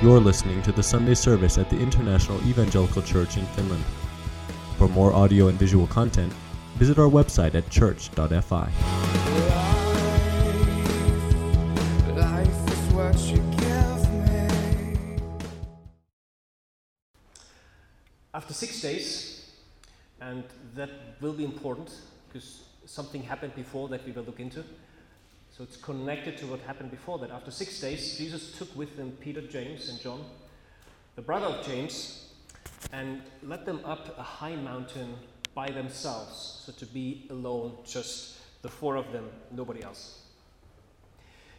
You're listening to the Sunday service at the International Evangelical Church in Finland. For more audio and visual content, visit our website at church.fi. After six days, and that will be important because something happened before that we will look into. So it's connected to what happened before that. After six days, Jesus took with him Peter, James, and John, the brother of James, and led them up a high mountain by themselves. So to be alone, just the four of them, nobody else.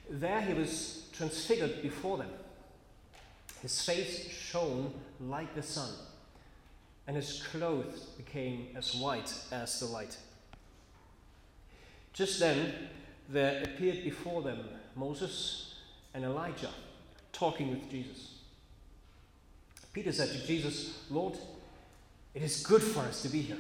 There he was transfigured before them. His face shone like the sun, and his clothes became as white as the light. Just then, there appeared before them Moses and Elijah talking with Jesus. Peter said to Jesus, Lord, it is good for us to be here.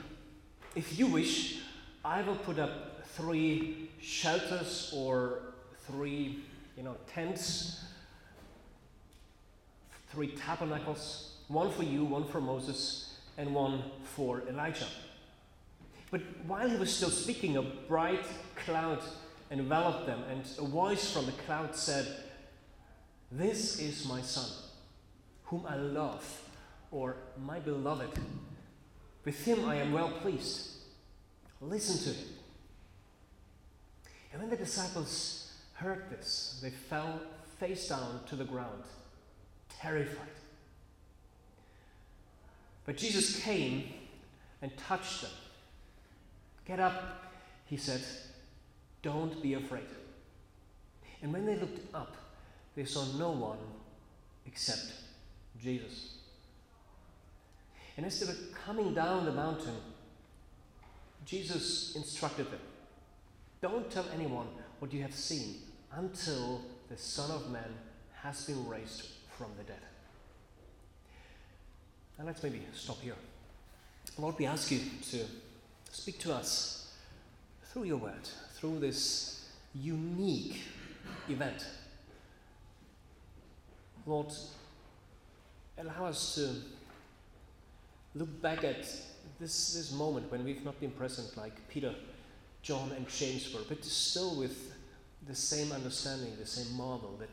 If you wish, I will put up three shelters or three, you know, tents, three tabernacles, one for you, one for Moses, and one for Elijah. But while he was still speaking, a bright cloud enveloped them, and a voice from the cloud said, This is my son, whom I love, or my beloved. With him I am well pleased. Listen to him. And when the disciples heard this, they fell face down to the ground, terrified. But Jesus came and touched them. Get up, he said. Don't be afraid. And when they looked up, they saw no one except Jesus. And as they were coming down the mountain, Jesus instructed them Don't tell anyone what you have seen until the Son of Man has been raised from the dead. And let's maybe stop here. Lord, we ask you to speak to us through your word, through this unique event. Lord, allow us to look back at this, this moment when we've not been present like Peter, John, and James were, but still with the same understanding, the same marvel that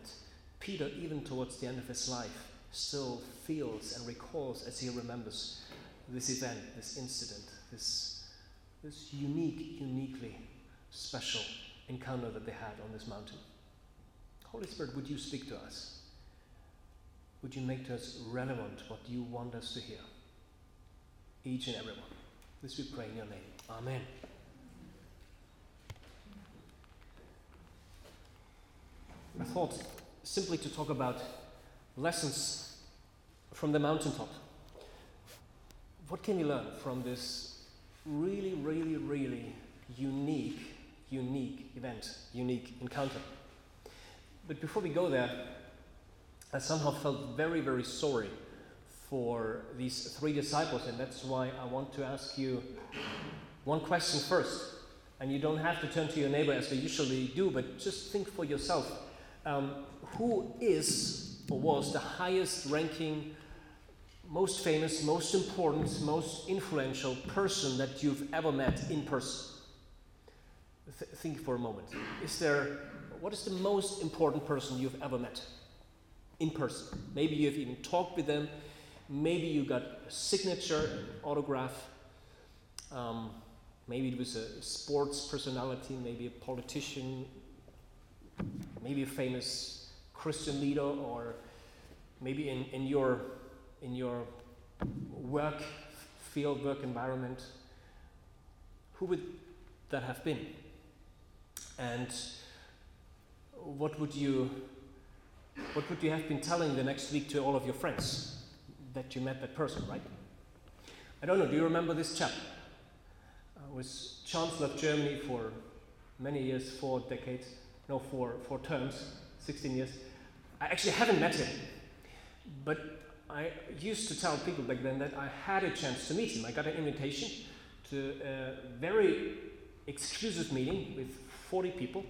Peter, even towards the end of his life, still feels and recalls as he remembers this event, this incident, this, this unique, uniquely special encounter that they had on this mountain. Holy Spirit, would you speak to us? Would you make to us relevant what you want us to hear? Each and every one. This we pray in your name. Amen. I thought simply to talk about lessons from the mountaintop. What can we learn from this really, really, really unique, unique event, unique encounter? But before we go there, I somehow felt very, very sorry for these three disciples, and that's why I want to ask you one question first. And you don't have to turn to your neighbor as we usually do, but just think for yourself. Um, who is or was the highest ranking, most famous, most important, most influential person that you've ever met in person? Th- think for a moment. Is there, what is the most important person you've ever met in person? Maybe you've even talked with them. Maybe you got a signature, an autograph. Um, maybe it was a sports personality, maybe a politician, maybe a famous Christian leader, or maybe in, in your in your work field, work environment. Who would that have been? And what would you what would you have been telling the next week to all of your friends that you met that person, right? I don't know, do you remember this chap? Uh, was Chancellor of Germany for many years, four decades, no, four, four terms, 16 years. I actually haven't met him, but I used to tell people back then that I had a chance to meet him. I got an invitation to a very exclusive meeting with 40 people,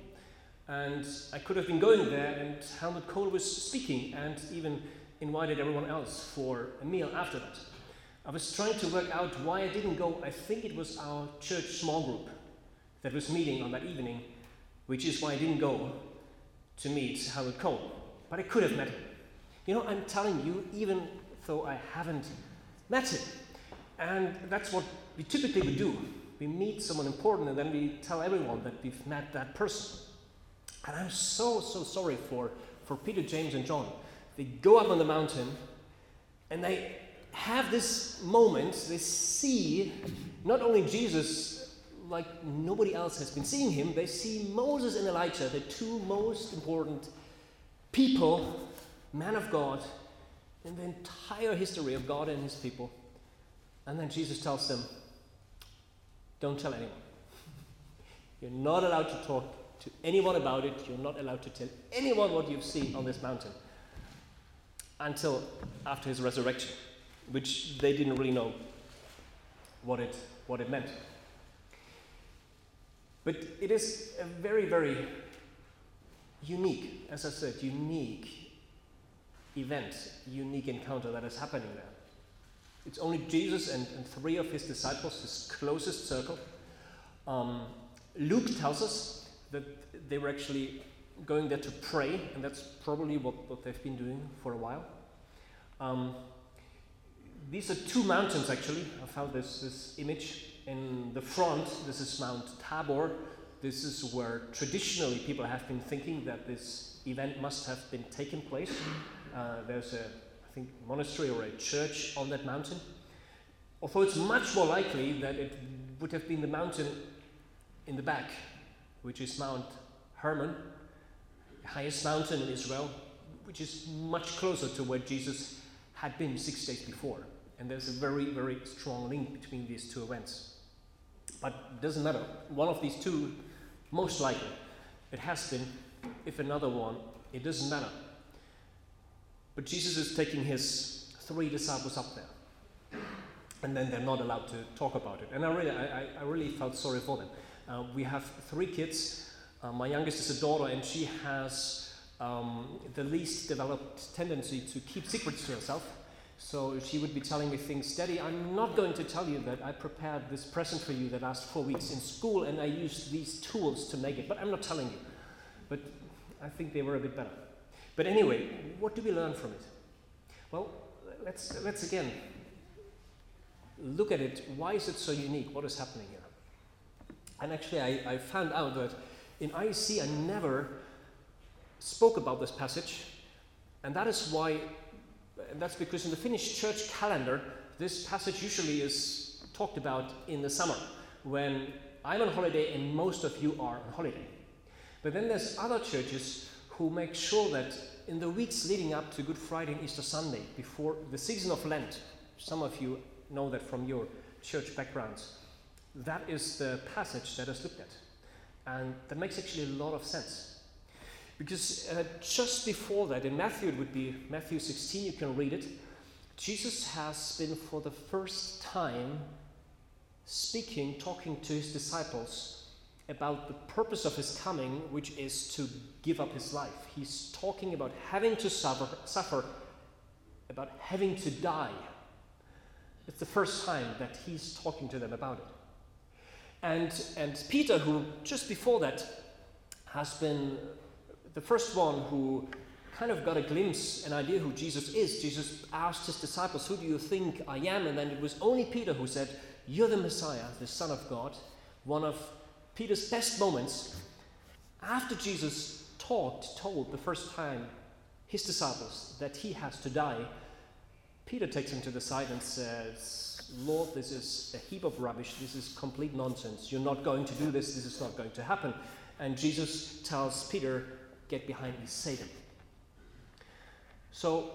and I could have been going there, and Helmut Kohl was speaking, and even invited everyone else for a meal after that. I was trying to work out why I didn't go. I think it was our church small group that was meeting on that evening, which is why I didn't go to meet Helmut Kohl. But I could have met him. You know, I'm telling you, even though I haven't met him. And that's what we typically would do. We meet someone important and then we tell everyone that we've met that person. And I'm so, so sorry for, for Peter, James, and John. They go up on the mountain and they have this moment, they see not only Jesus like nobody else has been seeing him, they see Moses and Elijah, the two most important people, man of God, in the entire history of God and his people. And then Jesus tells them, Don't tell anyone. You're not allowed to talk to anyone about it. You're not allowed to tell anyone what you've seen on this mountain until after his resurrection, which they didn't really know what it, what it meant. But it is a very, very unique, as I said, unique event, unique encounter that is happening there. It's only Jesus and, and three of his disciples, his closest circle. Um, Luke tells us that they were actually going there to pray, and that's probably what, what they've been doing for a while. Um, these are two mountains actually. I found this, this image. In the front, this is Mount Tabor. This is where traditionally people have been thinking that this event must have been taking place. Uh, there's a, think, monastery or a church on that mountain. Although it's much more likely that it would have been the mountain in the back, which is Mount Hermon, the highest mountain in Israel, which is much closer to where Jesus had been six days before. And there's a very, very strong link between these two events. But it doesn't matter. One of these two, most likely, it has been. If another one, it doesn't matter. But Jesus is taking his three disciples up there. And then they're not allowed to talk about it. And I really, I, I really felt sorry for them. Uh, we have three kids. Uh, my youngest is a daughter, and she has um, the least developed tendency to keep secrets to herself. So she would be telling me things, Daddy, I'm not going to tell you that I prepared this present for you that last four weeks in school and I used these tools to make it, but I'm not telling you. But I think they were a bit better. But anyway, what do we learn from it? Well, let's, let's again look at it. Why is it so unique? What is happening here? And actually, I, I found out that in IEC I never spoke about this passage, and that is why, and that's because in the Finnish church calendar, this passage usually is talked about in the summer when I'm on holiday and most of you are on holiday. But then there's other churches who make sure that in the weeks leading up to Good Friday and Easter Sunday, before the season of Lent, some of you know that from your church backgrounds, that is the passage that is looked at. And that makes actually a lot of sense. Because uh, just before that, in Matthew, it would be Matthew 16, you can read it. Jesus has been for the first time speaking, talking to his disciples about the purpose of his coming, which is to give up his life. He's talking about having to suffer, suffer about having to die. It's the first time that he's talking to them about it. And, and Peter, who just before that has been the first one who kind of got a glimpse, an idea who Jesus is. Jesus asked his disciples, Who do you think I am? And then it was only Peter who said, You're the Messiah, the Son of God. One of Peter's best moments after Jesus taught, told the first time his disciples that he has to die. Peter takes him to the side and says, Lord, this is a heap of rubbish. This is complete nonsense. You're not going to do this. This is not going to happen. And Jesus tells Peter, Get behind me, Satan. So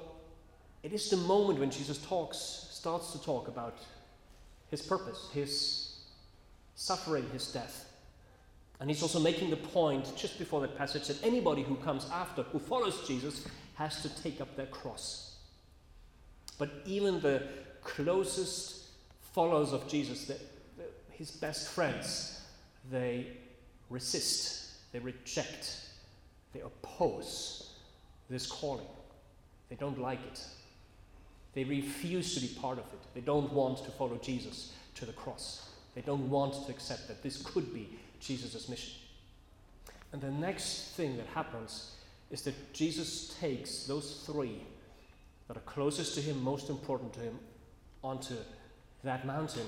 it is the moment when Jesus talks, starts to talk about his purpose, his suffering, his death. And he's also making the point just before that passage that anybody who comes after, who follows Jesus, has to take up their cross. But even the closest followers of Jesus, the, the, his best friends, they resist, they reject, they oppose this calling. They don't like it. They refuse to be part of it. They don't want to follow Jesus to the cross. They don't want to accept that this could be Jesus' mission. And the next thing that happens is that Jesus takes those three that are closest to him, most important to him, onto that mountain.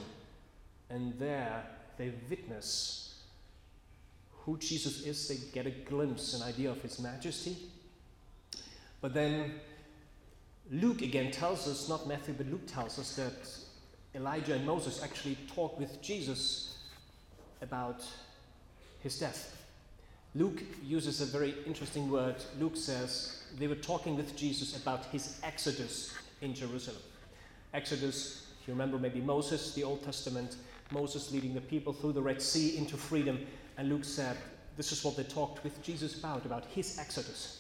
And there they witness who Jesus is. They get a glimpse, an idea of his majesty. But then Luke again tells us, not Matthew, but Luke tells us that Elijah and Moses actually talked with Jesus about his death. Luke uses a very interesting word. Luke says they were talking with Jesus about his exodus in Jerusalem. Exodus, if you remember maybe Moses, the Old Testament, Moses leading the people through the Red Sea into freedom. And Luke said this is what they talked with Jesus about, about his exodus.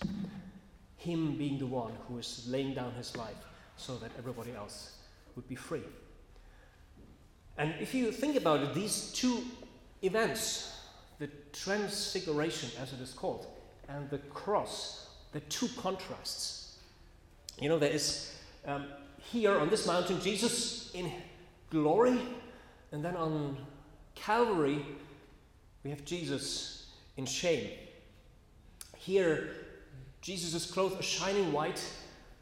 Him being the one who is laying down his life so that everybody else would be free. And if you think about it, these two events, the transfiguration as it is called, and the cross, the two contrasts. You know, there is um, here on this mountain Jesus in glory, and then on Calvary we have Jesus in shame. Here, Jesus' clothes are shining white.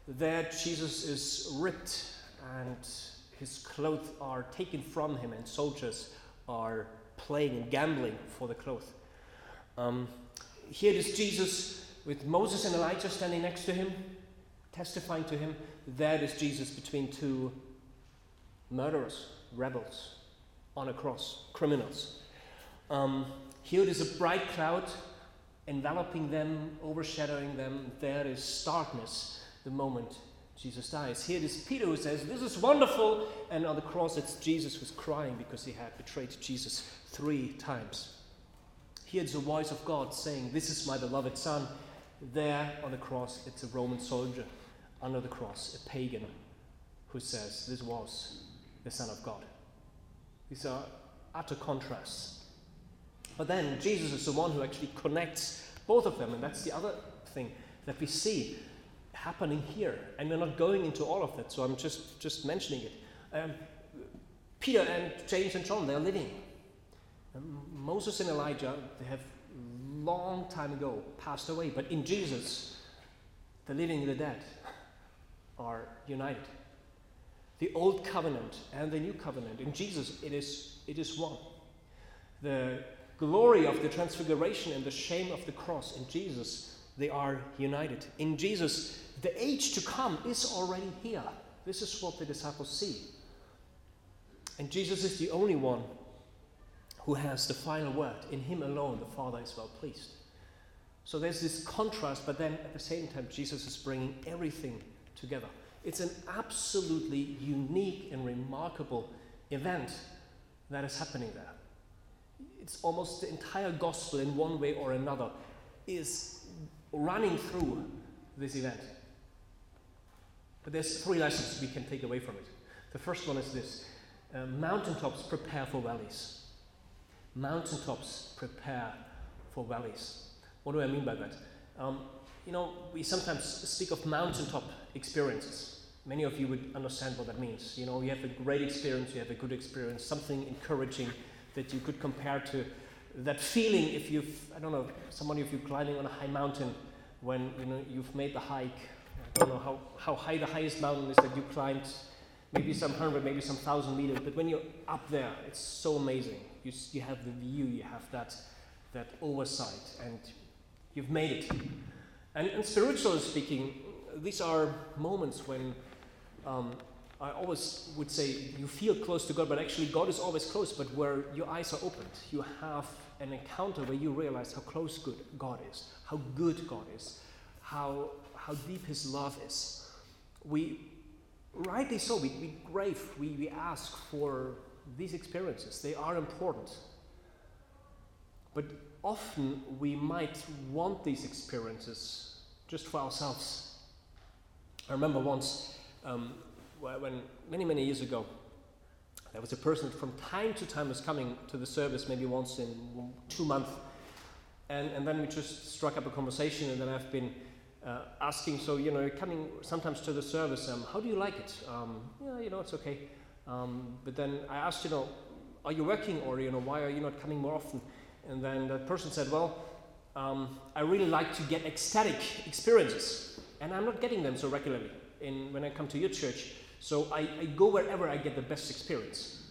There, Jesus is ripped and his clothes are taken from him, and soldiers are playing and gambling for the clothes. Um, here is Jesus with Moses and Elijah standing next to him, testifying to him. There is Jesus between two murderers, rebels on a cross, criminals. Um, here is a bright cloud enveloping them, overshadowing them. There is darkness the moment Jesus dies. Here it is Peter who says, This is wonderful. And on the cross, it's Jesus who's crying because he had betrayed Jesus three times. Here it's the voice of God saying, This is my beloved Son. There on the cross, it's a Roman soldier. Under the cross, a pagan who says, This was the Son of God. These are utter contrasts. But then Jesus is the one who actually connects both of them, and that's the other thing that we see happening here. And we're not going into all of that, so I'm just, just mentioning it. Um, Peter and James and John, they're living. Um, Moses and Elijah, they have long time ago passed away, but in Jesus, the living and the dead are united. The old covenant and the new covenant. In Jesus, it is, it is one. The glory of the transfiguration and the shame of the cross in Jesus, they are united. In Jesus, the age to come is already here. This is what the disciples see. And Jesus is the only one who has the final word. In him alone, the Father is well pleased. So there's this contrast, but then at the same time, Jesus is bringing everything together. It's an absolutely unique and remarkable event that is happening there. It's almost the entire gospel, in one way or another, is running through this event. But there's three lessons we can take away from it. The first one is this uh, mountaintops prepare for valleys. Mountaintops prepare for valleys. What do I mean by that? Um, you know, we sometimes speak of mountaintop experiences. Many of you would understand what that means. You know, you have a great experience, you have a good experience, something encouraging that you could compare to that feeling if you've, I don't know, someone of you climbing on a high mountain when you know you've made the hike. I don't know how, how high the highest mountain is that you climbed, maybe some hundred, maybe some thousand meters, but when you're up there, it's so amazing. You, you have the view, you have that, that oversight, and you've made it. And, and spiritually speaking, these are moments when um, I always would say you feel close to God, but actually God is always close, but where your eyes are opened, you have an encounter where you realize how close good God is, how good God is, how, how deep His love is. We, rightly so, we, we crave, we, we ask for these experiences. They are important. But often we might want these experiences just for ourselves. I remember once um, when many, many years ago, there was a person from time to time was coming to the service, maybe once in two months. And, and then we just struck up a conversation, and then I've been uh, asking, so you know, coming sometimes to the service. Um, how do you like it? Um, yeah, you know, it's okay. Um, but then I asked, you know, are you working or you know, why are you not coming more often? And then that person said, well, um, I really like to get ecstatic experiences, and I'm not getting them so regularly in when I come to your church. So I, I go wherever I get the best experience.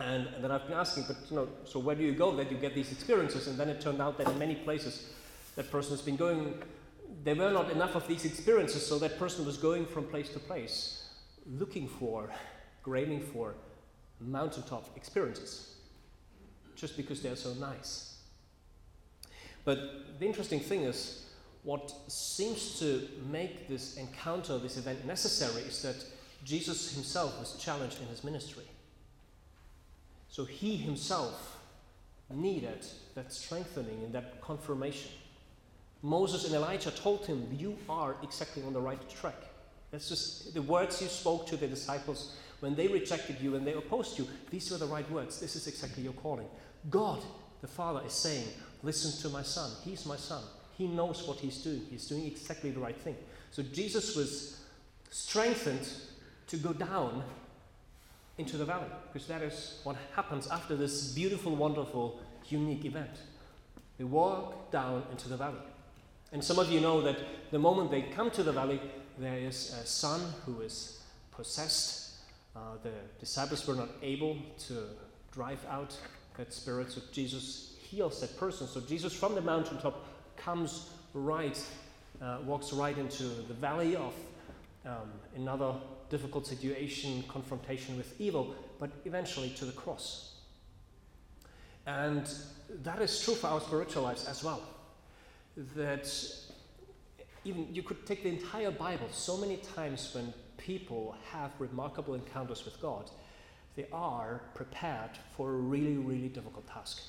And, and then I've been asking, but you know, so where do you go that you get these experiences? And then it turned out that in many places that person has been going, there were not enough of these experiences, so that person was going from place to place, looking for, craving for mountaintop experiences, just because they're so nice. But the interesting thing is, what seems to make this encounter, this event necessary, is that Jesus himself was challenged in his ministry. So he himself needed that strengthening and that confirmation. Moses and Elijah told him, You are exactly on the right track. That's just the words you spoke to the disciples when they rejected you and they opposed you. These were the right words. This is exactly your calling. God, the Father, is saying, Listen to my son. He's my son. He knows what he's doing. He's doing exactly the right thing. So Jesus was strengthened to go down into the valley because that is what happens after this beautiful, wonderful, unique event. They walk down into the valley. And some of you know that the moment they come to the valley, there is a son who is possessed. Uh, the disciples were not able to drive out that spirit, so Jesus heals that person. So Jesus from the mountaintop comes right, uh, walks right into the valley of um, another difficult situation, confrontation with evil, but eventually to the cross. And that is true for our spiritual lives as well. That even you could take the entire Bible, so many times when people have remarkable encounters with God, they are prepared for a really, really difficult task.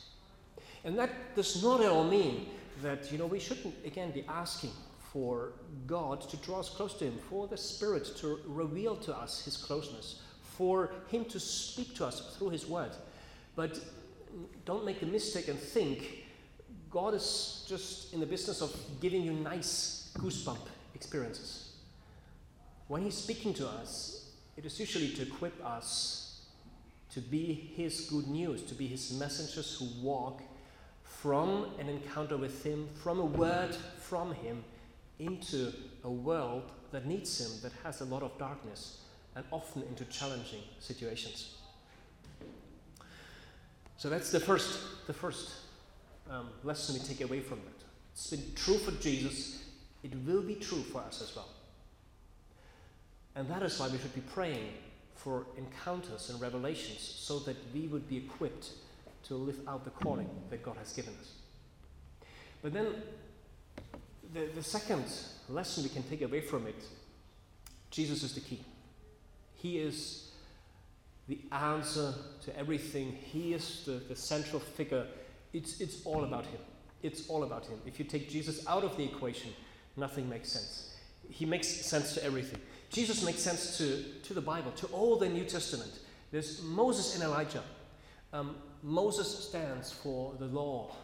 And that does not at all mean that you know we shouldn't again be asking for God to draw us close to Him, for the Spirit to reveal to us His closeness, for Him to speak to us through His Word. But don't make the mistake and think God is just in the business of giving you nice goosebump experiences. When He's speaking to us, it is usually to equip us to be His good news, to be His messengers who walk from an encounter with Him, from a word from Him, into a world that needs Him, that has a lot of darkness, and often into challenging situations. So that's the first, the first um, lesson we take away from it. It's been true for Jesus, it will be true for us as well. And that is why we should be praying for encounters and revelations so that we would be equipped to live out the calling that God has given us. But then, the, the second lesson we can take away from it Jesus is the key. He is the answer to everything, He is the, the central figure. It's, it's all about Him. It's all about Him. If you take Jesus out of the equation, nothing makes sense. He makes sense to everything. Jesus makes sense to, to the Bible, to all the New Testament. There's Moses and Elijah. Um, Moses stands for the law,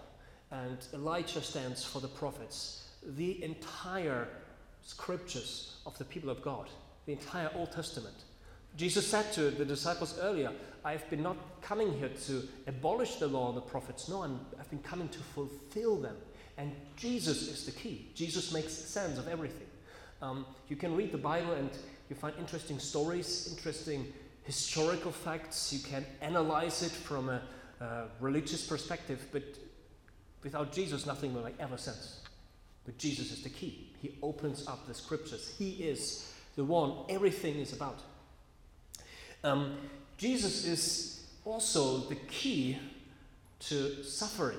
and Elijah stands for the prophets. The entire scriptures of the people of God, the entire Old Testament. Jesus said to the disciples earlier, I've been not coming here to abolish the law and the prophets. No, I'm, I've been coming to fulfill them. And Jesus is the key. Jesus makes sense of everything. Um, you can read the Bible and you find interesting stories, interesting historical facts. You can analyze it from a uh, religious perspective, but without Jesus, nothing will make ever sense. But Jesus is the key. He opens up the scriptures. He is the one everything is about. Um, Jesus is also the key to suffering.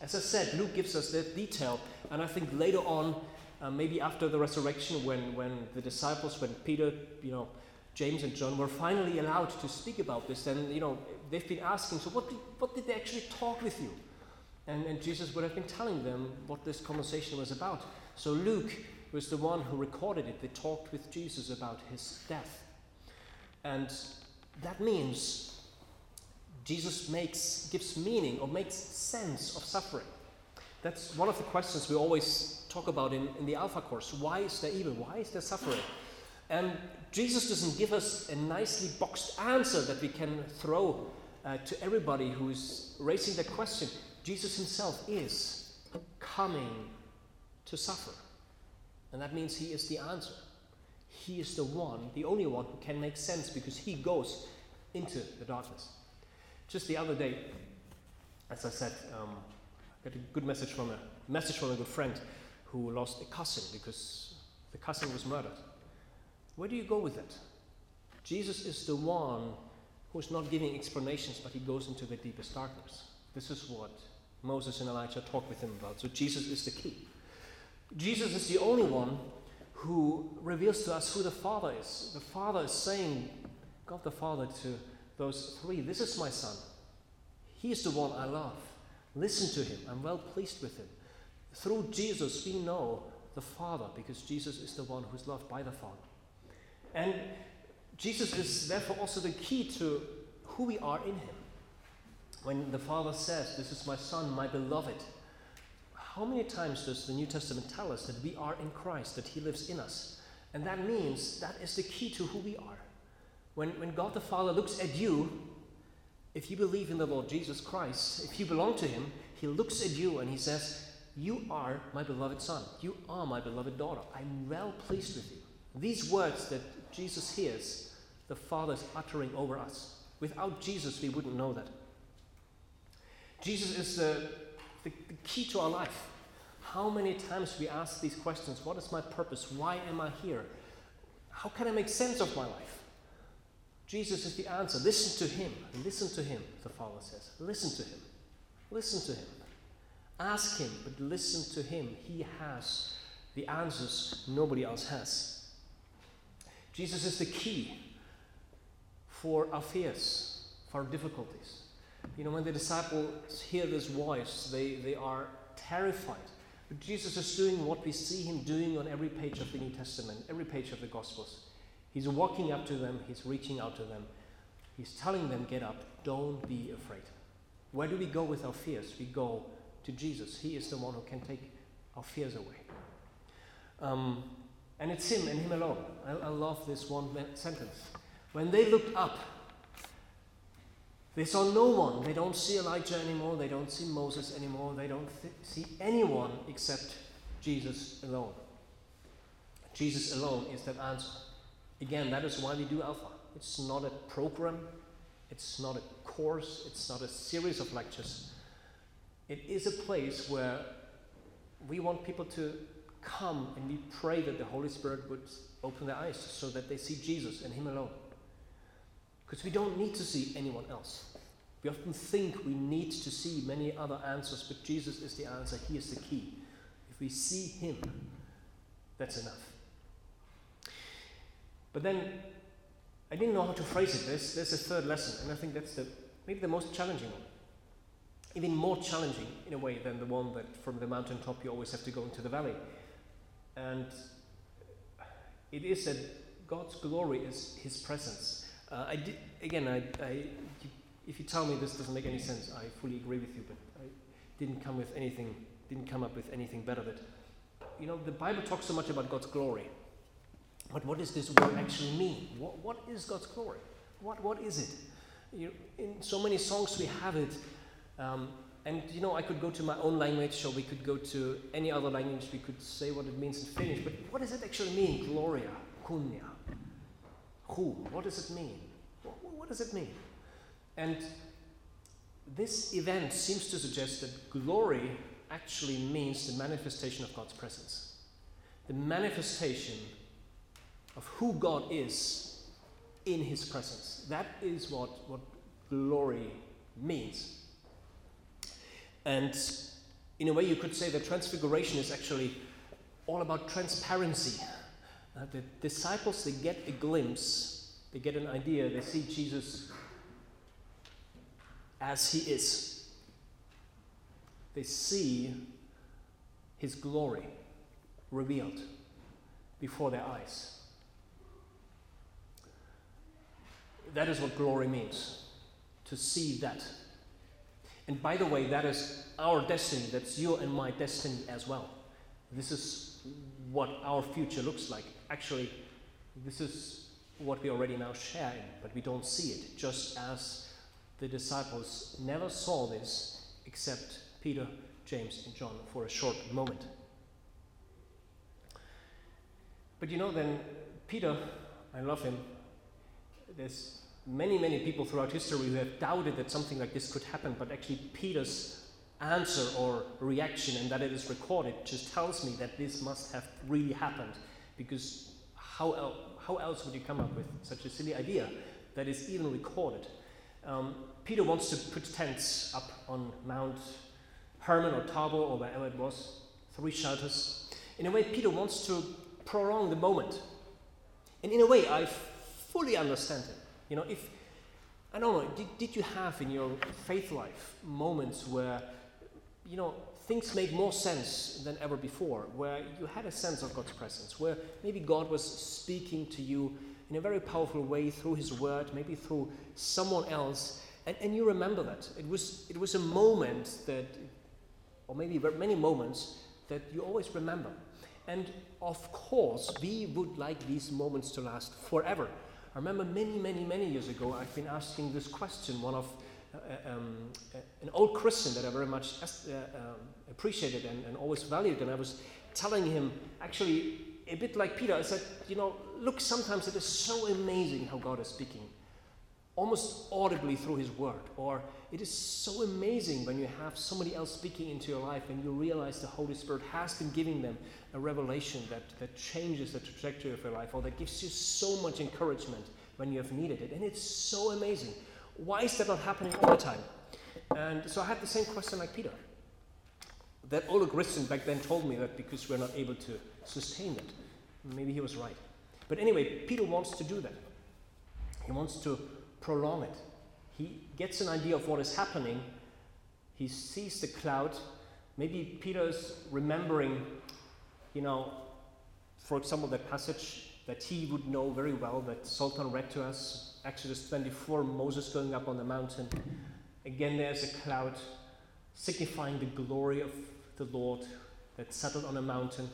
As I said, Luke gives us that detail, and I think later on, uh, maybe after the resurrection, when, when the disciples, when Peter, you know, James and John were finally allowed to speak about this, then you know, they've been asking, so what did, what did they actually talk with you? And, and Jesus would have been telling them what this conversation was about. So Luke was the one who recorded it. They talked with Jesus about his death. And that means Jesus makes, gives meaning or makes sense of suffering. That's one of the questions we always talk about in, in the Alpha course. Why is there evil? Why is there suffering? And Jesus doesn't give us a nicely boxed answer that we can throw uh, to everybody who is raising that question. Jesus himself is coming to suffer. And that means he is the answer. He is the one, the only one who can make sense because he goes into the darkness. Just the other day, as I said, um, I got a good message from a message from a good friend who lost a cousin because the cousin was murdered. Where do you go with that? Jesus is the one who's not giving explanations, but he goes into the deepest darkness. This is what Moses and Elijah talk with him about. So Jesus is the key. Jesus is the only one who reveals to us who the Father is. The Father is saying, God the Father, to those three, This is my Son. He is the one I love. Listen to him. I'm well pleased with him. Through Jesus, we know the Father because Jesus is the one who is loved by the Father. And Jesus is therefore also the key to who we are in him. When the Father says, This is my Son, my beloved, how many times does the New Testament tell us that we are in Christ, that He lives in us? And that means that is the key to who we are. When, when God the Father looks at you, if you believe in the Lord Jesus Christ, if you belong to Him, He looks at you and He says, You are my beloved Son. You are my beloved daughter. I'm well pleased with you. These words that Jesus hears, the Father is uttering over us. Without Jesus, we wouldn't know that. Jesus is the the, the key to our life. How many times we ask these questions What is my purpose? Why am I here? How can I make sense of my life? Jesus is the answer. Listen to Him. Listen to Him, the Father says. Listen to Him. Listen to Him. Ask Him, but listen to Him. He has the answers nobody else has. Jesus is the key for our fears, for our difficulties. You know, when the disciples hear this voice, they, they are terrified. But Jesus is doing what we see him doing on every page of the New Testament, every page of the Gospels. He's walking up to them, he's reaching out to them, he's telling them, Get up, don't be afraid. Where do we go with our fears? We go to Jesus. He is the one who can take our fears away. Um, and it's Him and Him alone. I, I love this one sentence. When they looked up, they saw no one. They don't see Elijah anymore. They don't see Moses anymore. They don't th- see anyone except Jesus alone. Jesus alone is that answer. Again, that is why we do Alpha. It's not a program, it's not a course, it's not a series of lectures. It is a place where we want people to come and we pray that the Holy Spirit would open their eyes so that they see Jesus and Him alone. Because we don't need to see anyone else. We often think we need to see many other answers, but Jesus is the answer. He is the key. If we see Him, that's enough. But then I didn't know how to phrase it. There's, there's a third lesson, and I think that's the, maybe the most challenging one. Even more challenging in a way than the one that from the mountaintop you always have to go into the valley. And it is that God's glory is His presence. Uh, I did, again, I, I, if you tell me this doesn't make any sense, I fully agree with you, but I didn't come with anything, didn't come up with anything better that, you know, the Bible talks so much about God's glory. But what does this word actually mean? What, what is God's glory? What, what is it? You, in so many songs we have it. Um, and you know, I could go to my own language, or we could go to any other language. We could say what it means in Finnish. But what does it actually mean? Gloria, kunnia. Who? What does it mean? What, does it mean? And this event seems to suggest that glory actually means the manifestation of God's presence. The manifestation of who God is in his presence. That is what, what glory means. And in a way, you could say that transfiguration is actually all about transparency. Uh, the disciples, they get a glimpse, they get an idea, they see Jesus as he is. They see his glory revealed before their eyes. That is what glory means to see that. And by the way, that is our destiny. That's your and my destiny as well. This is what our future looks like. Actually, this is what we already now share but we don't see it, just as the disciples never saw this except Peter, James, and John for a short moment. But you know, then Peter, I love him. There's many, many people throughout history who have doubted that something like this could happen, but actually, Peter's answer or reaction and that it is recorded just tells me that this must have really happened because how, el- how else would you come up with such a silly idea that is even recorded? Um, Peter wants to put tents up on Mount Hermon or Tabor or wherever it was, three shelters. In a way, Peter wants to prolong the moment. And in a way, I fully understand him. You know, if, I don't know, did, did you have in your faith life moments where, you know, things made more sense than ever before, where you had a sense of God's presence, where maybe God was speaking to you in a very powerful way through His Word, maybe through someone else, and, and you remember that. It was, it was a moment that, or maybe many moments that you always remember. And of course, we would like these moments to last forever. I remember many, many, many years ago, I've been asking this question. One of um, uh, an old Christian that I very much uh, um, appreciated and, and always valued, and I was telling him, actually, a bit like Peter, I said, you know, look, sometimes it is so amazing how God is speaking, almost audibly through His Word, or it is so amazing when you have somebody else speaking into your life and you realize the Holy Spirit has been giving them a revelation that, that changes the trajectory of your life or that gives you so much encouragement when you have needed it. And it's so amazing. Why is that not happening all the time? And so I had the same question like Peter. That older Christian back then told me that because we're not able to sustain that. Maybe he was right. But anyway, Peter wants to do that. He wants to prolong it. He gets an idea of what is happening. He sees the cloud. Maybe Peter's remembering, you know, for example, that passage that he would know very well that Sultan read to us, Exodus 24, Moses going up on the mountain. Again, there's a cloud signifying the glory of the Lord that settled on a mountain.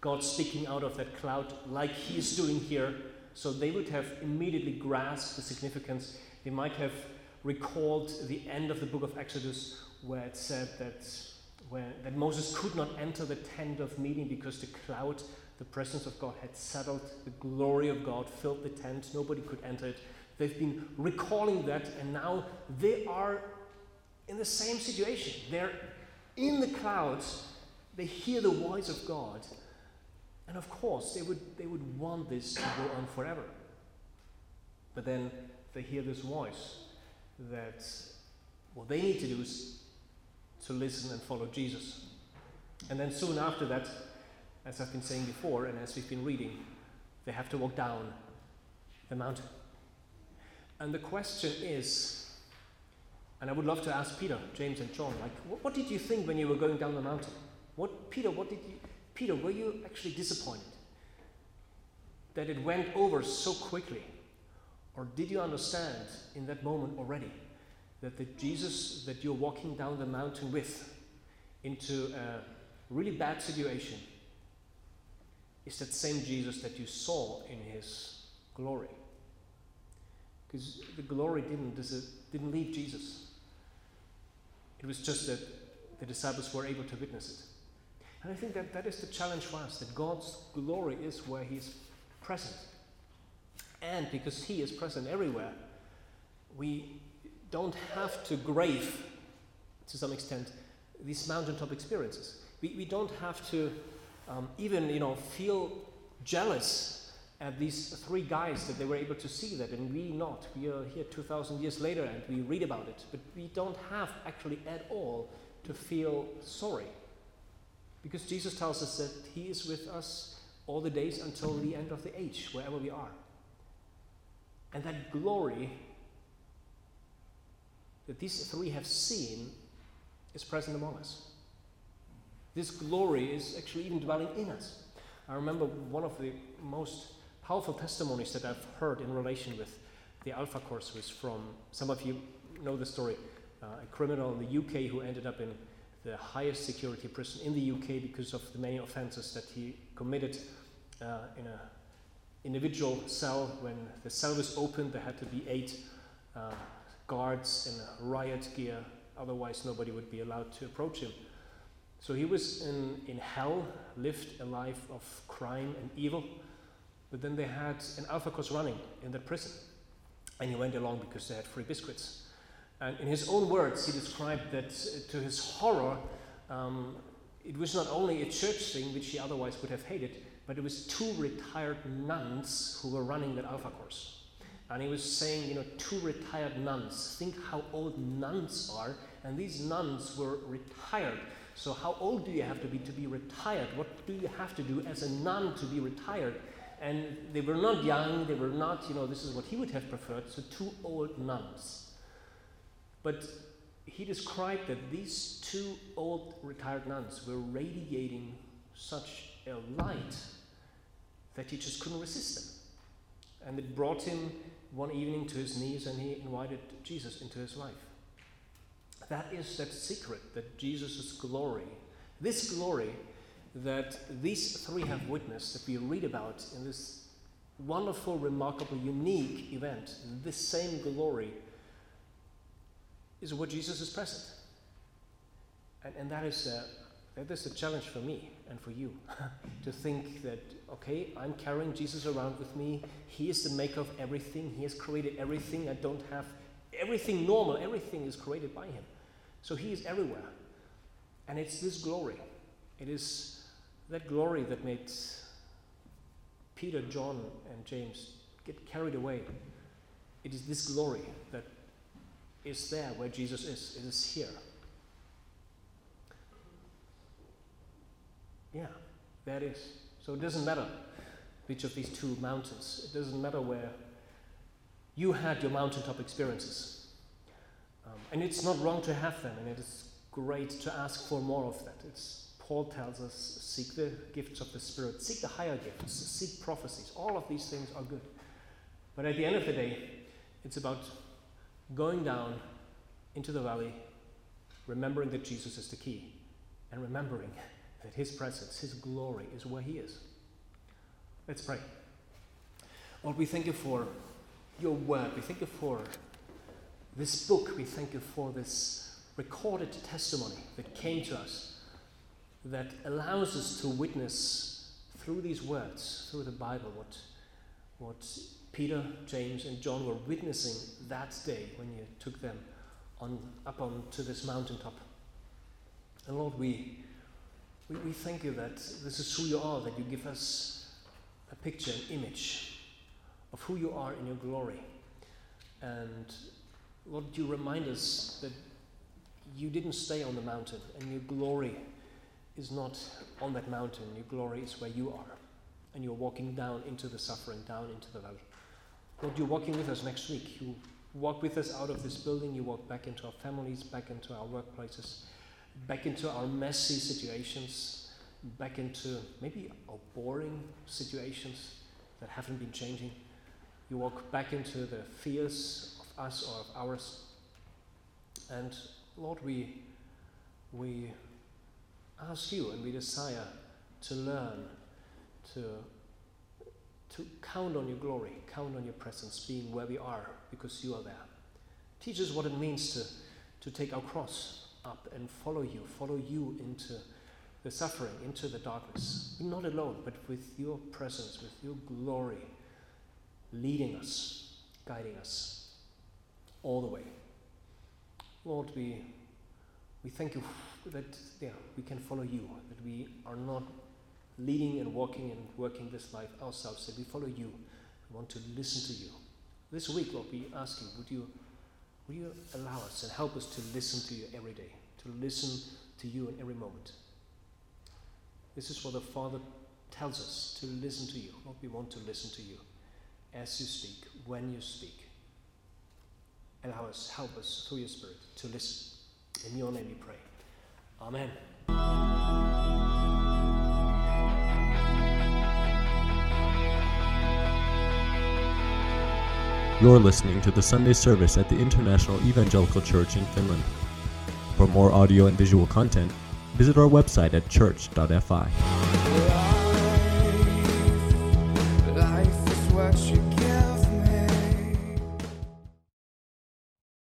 God speaking out of that cloud like he is doing here. So they would have immediately grasped the significance. They might have recalled the end of the book of Exodus where it said that, where, that Moses could not enter the tent of meeting because the cloud, the presence of God, had settled. The glory of God filled the tent. Nobody could enter it. They've been recalling that, and now they are in the same situation. They're in the clouds, they hear the voice of God, and of course, they would, they would want this to go on forever. But then they hear this voice that what they need to do is to listen and follow Jesus. And then soon after that, as I've been saying before, and as we've been reading, they have to walk down the mountain. And the question is, and I would love to ask Peter, James, and John, like, what, what did you think when you were going down the mountain? What, Peter, what did you, Peter, were you actually disappointed that it went over so quickly? Or did you understand in that moment already that the Jesus that you're walking down the mountain with into a really bad situation is that same Jesus that you saw in his glory? Because the glory didn't, didn't leave Jesus. It was just that the disciples were able to witness it. And I think that that is the challenge for us that God's glory is where He's present. And because He is present everywhere, we don't have to grave, to some extent, these mountaintop experiences. We, we don't have to um, even you know, feel jealous at these three guys that they were able to see that, and we not. We are here 2,000 years later and we read about it, but we don't have actually at all to feel sorry because Jesus tells us that He is with us all the days until the end of the age, wherever we are. And that glory that these three have seen is present among us. This glory is actually even dwelling in us. I remember one of the most powerful testimonies that I've heard in relation with the Alpha course was from some of you know the story. uh, a criminal in the UK who ended up in the highest security prison in the UK because of the many offenses that he committed uh, in a individual cell. When the cell was opened, there had to be eight uh, guards in riot gear, otherwise, nobody would be allowed to approach him. So he was in, in hell, lived a life of crime and evil, but then they had an Alpha course running in that prison. And he went along because they had free biscuits. And in his own words, he described that uh, to his horror, um, it was not only a church thing, which he otherwise would have hated, but it was two retired nuns who were running that Alpha course. And he was saying, you know, two retired nuns. Think how old nuns are. And these nuns were retired. So, how old do you have to be to be retired? What do you have to do as a nun to be retired? And they were not young, they were not, you know, this is what he would have preferred, so two old nuns. But he described that these two old retired nuns were radiating such a light that he just couldn't resist them. And it brought him one evening to his knees and he invited Jesus into his life. That is that secret that Jesus' glory, this glory that these three have witnessed, that we read about in this wonderful, remarkable, unique event, this same glory is where Jesus is present. And, and that is a, that is a challenge for me and for you to think that, okay, I'm carrying Jesus around with me. He is the maker of everything. He has created everything. I don't have everything normal. Everything is created by Him. So He is everywhere. And it's this glory. It is that glory that made Peter, John, and James get carried away. It is this glory that is there where Jesus is. It is here. Yeah, there it is. So it doesn't matter which of these two mountains, it doesn't matter where you had your mountaintop experiences. Um, and it's not wrong to have them, and it is great to ask for more of that. It's, Paul tells us seek the gifts of the Spirit, seek the higher gifts, seek prophecies. All of these things are good. But at the end of the day, it's about going down into the valley, remembering that Jesus is the key, and remembering that His presence, His glory is where He is. Let's pray. Lord, we thank you for your word. We thank you for this book. We thank you for this recorded testimony that came to us that allows us to witness through these words, through the Bible, what, what Peter, James, and John were witnessing that day when you took them on, up onto this mountaintop. And Lord, we, we, we thank you that this is who you are, that you give us a picture, an image of who you are in your glory. And Lord, you remind us that you didn't stay on the mountain, and your glory is not on that mountain. Your glory is where you are. And you're walking down into the suffering, down into the valley. Lord, you're walking with us next week. You walk with us out of this building. You walk back into our families, back into our workplaces, back into our messy situations, back into maybe our boring situations that haven't been changing. You walk back into the fears us or of ours. And Lord, we, we ask you and we desire to learn to, to count on your glory, count on your presence, being where we are because you are there. Teach us what it means to, to take our cross up and follow you, follow you into the suffering, into the darkness. We're not alone, but with your presence, with your glory, leading us, guiding us all the way. Lord, we, we thank you that yeah, we can follow you, that we are not leading and walking and working this life ourselves, that we follow you. We want to listen to you. This week, Lord, we ask you, would you, would you allow us and help us to listen to you every day, to listen to you in every moment? This is what the Father tells us to listen to you. Lord, we want to listen to you as you speak, when you speak. Allow help us, help us through your Spirit to listen. In your name we pray. Amen. You're listening to the Sunday service at the International Evangelical Church in Finland. For more audio and visual content, visit our website at church.fi. Life, life